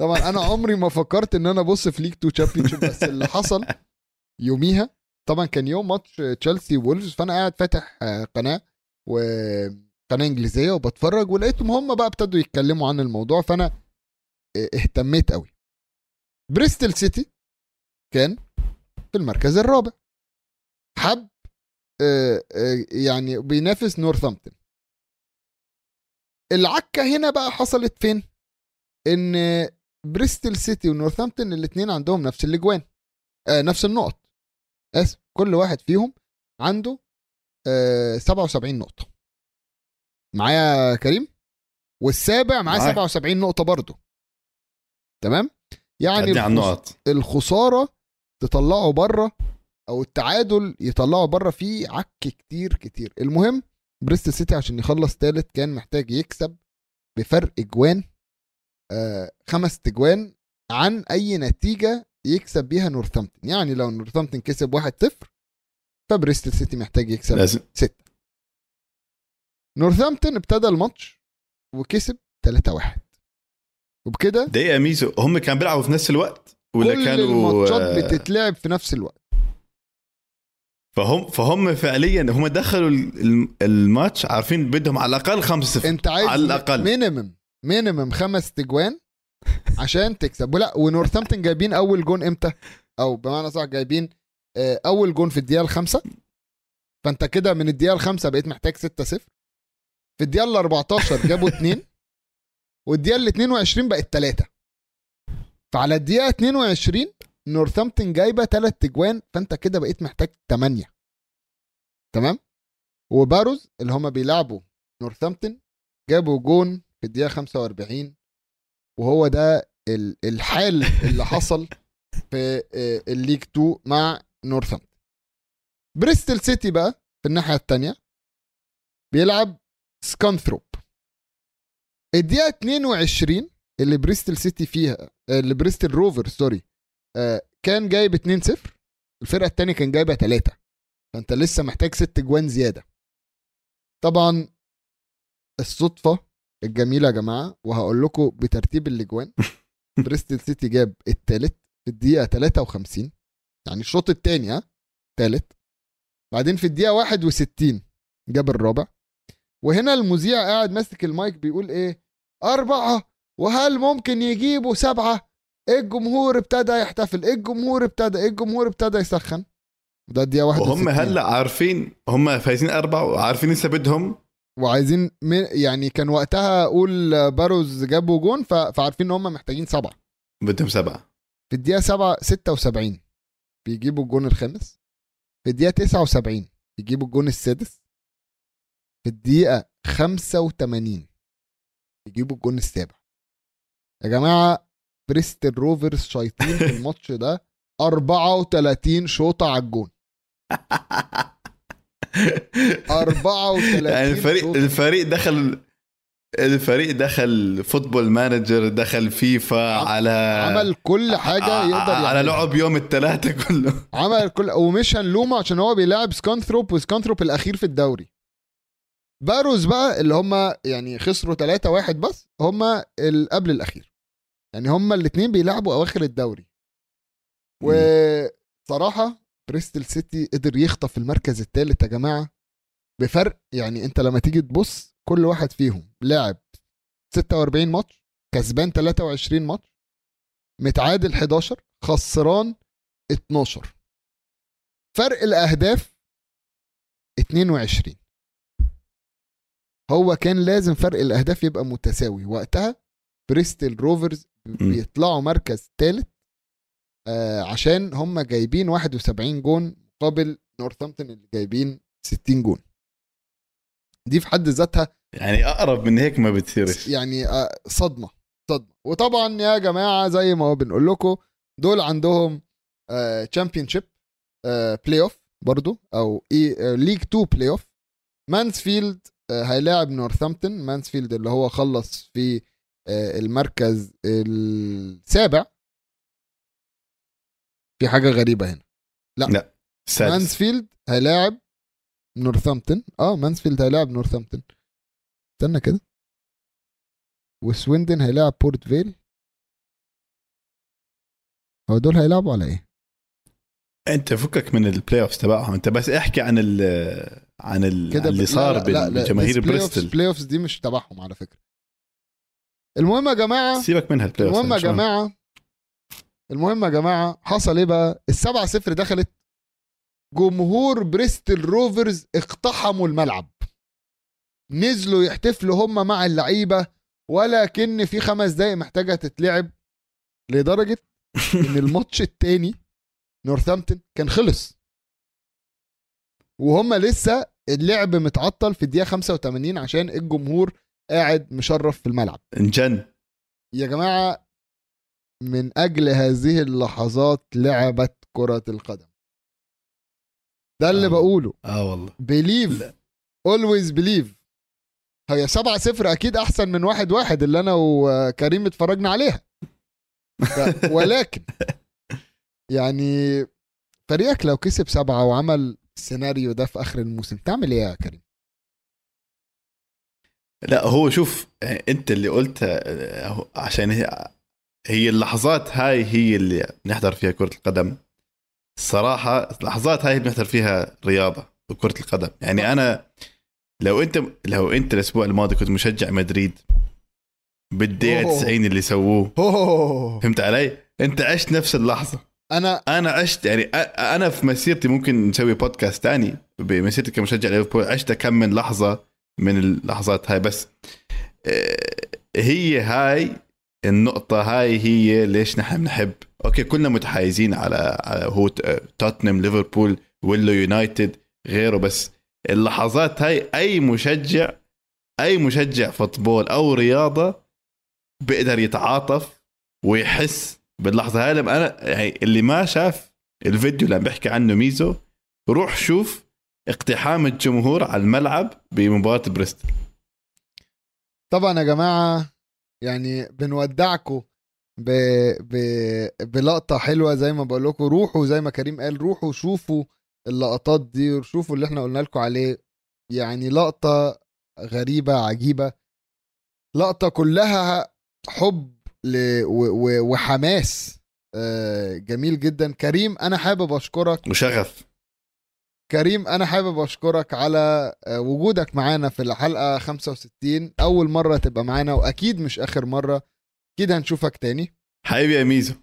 طبعا أنا عمري ما فكرت إن أنا أبص في League 2 Championship بس اللي حصل يوميها طبعا كان يوم ماتش تشيلسي وولفز فأنا قاعد فاتح آه، قناة إنجليزية وبتفرج ولقيتهم هم بقى ابتدوا يتكلموا عن الموضوع فأنا اه- اهتميت قوي بريستل سيتي كان في المركز الرابع. حب آه، آه، يعني بينافس نورثامبتون العكة هنا بقى حصلت فين؟ إن بريستل سيتي ونورثامبتون الاثنين عندهم نفس الأجوان آه نفس النقط. آسف كل واحد فيهم عنده آه 77 نقطة. معايا كريم؟ والسابع معاه معاك. 77 نقطة برضه تمام؟ يعني النقط. الخسارة تطلعه بره أو التعادل يطلعه بره فيه عك كتير كتير. المهم بريستل سيتي عشان يخلص ثالث كان محتاج يكسب بفرق اجوان آه خمس تجوان عن أي نتيجة يكسب بيها نورثامبتون. يعني لو نورثامبتون كسب 1-0 فبريستل سيتي محتاج يكسب لازم. 6 نورثامبتون ابتدى الماتش وكسب 3-1 وبكده دقيقة ميزو هم كانوا بيلعبوا في نفس الوقت ولا كل كانوا الماتشات آه، بتتلعب في نفس الوقت. فهم فهم فعليا هم دخلوا ال- الماتش عارفين بدهم على الأقل 5-0 انت عايز على الأقل. minimum minimum خمس تجوان عشان تكسب. ولا ونورثامبتون جايبين أول جون إمتى؟ أو بمعنى صح جايبين آه، أول جون في الدقيقة الخامسة. فأنت كده من الدقيقة الخامسة بقيت محتاج 6 0 في الدقيقة ال 14 جابوا *laughs* 2 والدقيقة ال 22 بقت 3 فعلى الدقيقة 22 نورثامبتون جايبة 3 تجوان فأنت كده بقيت محتاج 8 تمام؟ وباروز اللي هما بيلعبوا نورثامبتون جابوا جون في الدقيقة 45 وهو ده ال- الحال اللي حصل في آه، ال League 2 مع نورثامبتون بريستل سيتي بقى في الناحية الثانية بيلعب سكانثروب. الدقيقة 22 اللي بريستل سيتي فيها آه، اللي بريستل روفر sorry آه، كان جايب 2-0 الفرقة الثانية كان جايبة 3 فأنت لسه محتاج ست جوان زيادة. طبعا الصدفة الجميلة يا جماعة وهقول لكم بترتيب الأجوان. *laughs* بريستل سيتي جاب الثالث في الدقيقة 53 يعني الشوط الثاني ها ثالث بعدين في الدقيقة 61 جاب الرابع. وهنا المذيع قاعد ماسك المايك بيقول إيه؟ أربعة. وهل ممكن يجيبوا سبعة؟ الجمهور ابتدى يحتفل؟ الجمهور ابتدى؟ الجمهور ابتدى يسخن؟ ده الدقيقة 61 وهم هلأ عارفين هم فايزين أربعة وعارفين لسه بدهم. وعايزين من يعني كان وقتها أقول باروز جابوا جون فعارفين إن هم محتاجين سبعة. بدهم سبعة. في الدقيقة 7 76 بيجيبوا الجون الخامس. في الدقيقة 79 بيجيبوا الجون السادس. في الدقيقة 85 بيجيبوا الجون السابع. يا جماعة بريستل روفرز شايطين في الماتش ده *laughs* 34 شوطة على الجون. *laughs* 34 يعني الفريق شوطة. الفريق دخل الفريق دخل Football Manager دخل فيفا على عمل كل حاجة يقدر على يعملها. لعب يوم الثلاثة كله. عمل كل ومش هنلومه عشان هو بيلاعب سكانثروب وسكانثروب الأخير في الدوري. باروز بقى اللي هم يعني خسروا 3 1 بس هم قبل الأخير. يعني هم الاثنين بيلعبوا أواخر الدوري. وصراحة بريستل سيتي قدر يخطف المركز الثالث يا جماعة بفرق. يعني أنت لما تيجي تبص كل واحد فيهم لاعب 46 ماتش كسبان 23 ماتش متعادل 11 خسران 12 فرق الأهداف 22 هو كان لازم فرق الأهداف يبقى متساوي. وقتها بريستل روفرز بيطلعوا مركز ثالث آه عشان هم جايبين 71 جون مقابل نورثامبتون اللي جايبين 60 جون. دي في حد ذاتها يعني أقرب من هيك ما بتصيرش. يعني آه، صدمة صدمة. وطبعا يا جماعة زي ما بنقول لكم دول عندهم Championship play-off برضو أو League 2 بلاي اوف مانسفيلد هيلاعب نورثامبتون مانسفيلد اللي هو خلص في آه، المركز السابع. في حاجة غريبة هنا. سادس. مانسفيلد هيلاعب نورثامبتون. آه مانسفيلد هيلاعب نورثامبتون. استنى كده. وسويندن هيلاعب بورت فيل. هو دول هيلعبوا على إيه؟ أنت فكك من ال play-offs تبعهم. أنت بس احكي عن ال عن ال عن اللي صار بجماهير بريستل. ال play-offs دي مش تبعهم على فكرة. المهم يا جماعة سيبك منها ال play المهم يا جماعة المهم يا جماعة حصل إيه بقى؟ السبعة صفر دخلت. جمهور بريستل روفرز اقتحموا الملعب. نزلوا يحتفلوا هم مع اللعيبة ولكن في خمس دقايق محتاجة تتلعب لدرجة *laughs* إن الماتش التاني نورثامبتون كان خلص. وهم لسه اللعب متعطل في الدقيقة 85 عشان الجمهور قاعد مشرف في الملعب. انجن يا جماعة من أجل هذه اللحظات لعبت كرة القدم. ده اللي آه. بقوله. آه والله. بليف. always believe هي 7 0 أكيد أحسن من واحد واحد اللي أنا وكريم اتفرجنا عليها. *laughs* ولكن يعني فريقك لو كسب سبعة وعمل السيناريو ده في آخر الموسم تعمل إيه يا كريم؟ لا هو شوف أنت اللي قلتها آه، عشان هي هي اللحظات هاي هي اللي بنحضر فيها كرة القدم الصراحة اللحظات هاي بنحضر فيها رياضة وكرة القدم يعني أنا لو أنت لو أنت الأسبوع الماضي كنت مشجع مدريد بالدقيقة أوه. 90 اللي سووه. فهمت علي؟ أنت عشت نفس اللحظة أنا أنا عشت يعني أنا في مسيرتي ممكن نسوي بودكاست تاني. بمسيرتي كمشجع ليفربول عشت كم من لحظة من اللحظات هاي. بس آه، هي هاي النقطة هاي هي ليش نحن بنحب. okay كلنا متحيزين على على هو توتنهام ليفربول ولا يونايتد غيره. بس اللحظات هاي أي مشجع أي مشجع football أو رياضة بيقدر يتعاطف ويحس باللحظة هاي لما أنا يعني اللي ما شاف الفيديو اللي عم بحكي عنه ميزو روح شوف اقتحام الجمهور على الملعب بمباراة بريستل. طبعا يا جماعة يعني بنودعكم ب... ب... بلقطة حلوة زي ما بقول لكم روحوا زي ما كريم قال روحوا شوفوا اللقطات دي وشوفوا اللي إحنا قلنا لكم عليه. يعني لقطة غريبة عجيبة. لقطة كلها حب ل... و... و... وحماس. آه، جميل جدا. كريم أنا حابب أشكرك. وشغف كريم أنا حابب أشكرك على آه، وجودك معانا في الحلقة 65 أول مرة تبقى معانا وأكيد مش آخر مرة. أكيد هنشوفك تاني. حبيبي يا ميزو.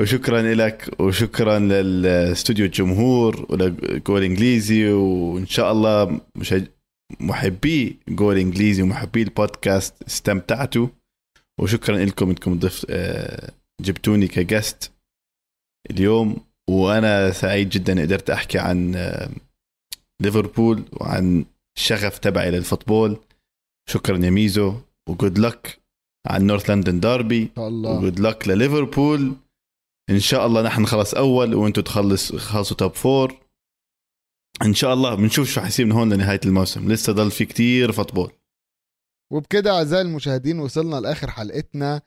وشكرا لك وشكرا للاستوديو الجمهور ولجول انجليزي وإن شاء الله. محبي جول إنجليزي ومحبي البودكاست استمتعتوا. وشكرا لكم إنكم ضف... آه، جبتوني ك guest اليوم وأنا سعيد جدا قدرت أحكي عن آه، ليفربول وعن الشغف تبعي لل football. شكرا يا ميزو وجود لك عن North London Derby. الله. وجود لك لليفربول. إن شاء الله نحن نخلص أول وأنتم تخلص تخلصوا top four إن شاء الله بنشوف شو حيصير من هون لنهاية الموسم. لسه ضل في كتير football. وبكده أعزائي المشاهدين وصلنا لآخر حلقتنا.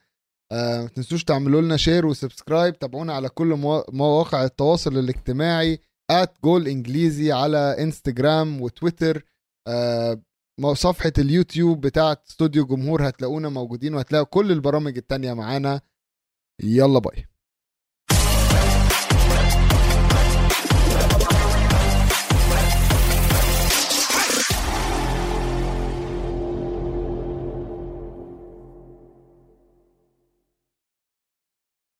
آه، ما تنسوش تعملوا لنا share و subscribe. تابعونا على كل موا- مواقع التواصل الاجتماعي at جول انجليزي على انستجرام وتويتر آه، صفحة اليوتيوب بتاعت استوديو جمهور هتلاقونا موجودين وهتلاقوا كل البرامج التانية معانا. يلا باي.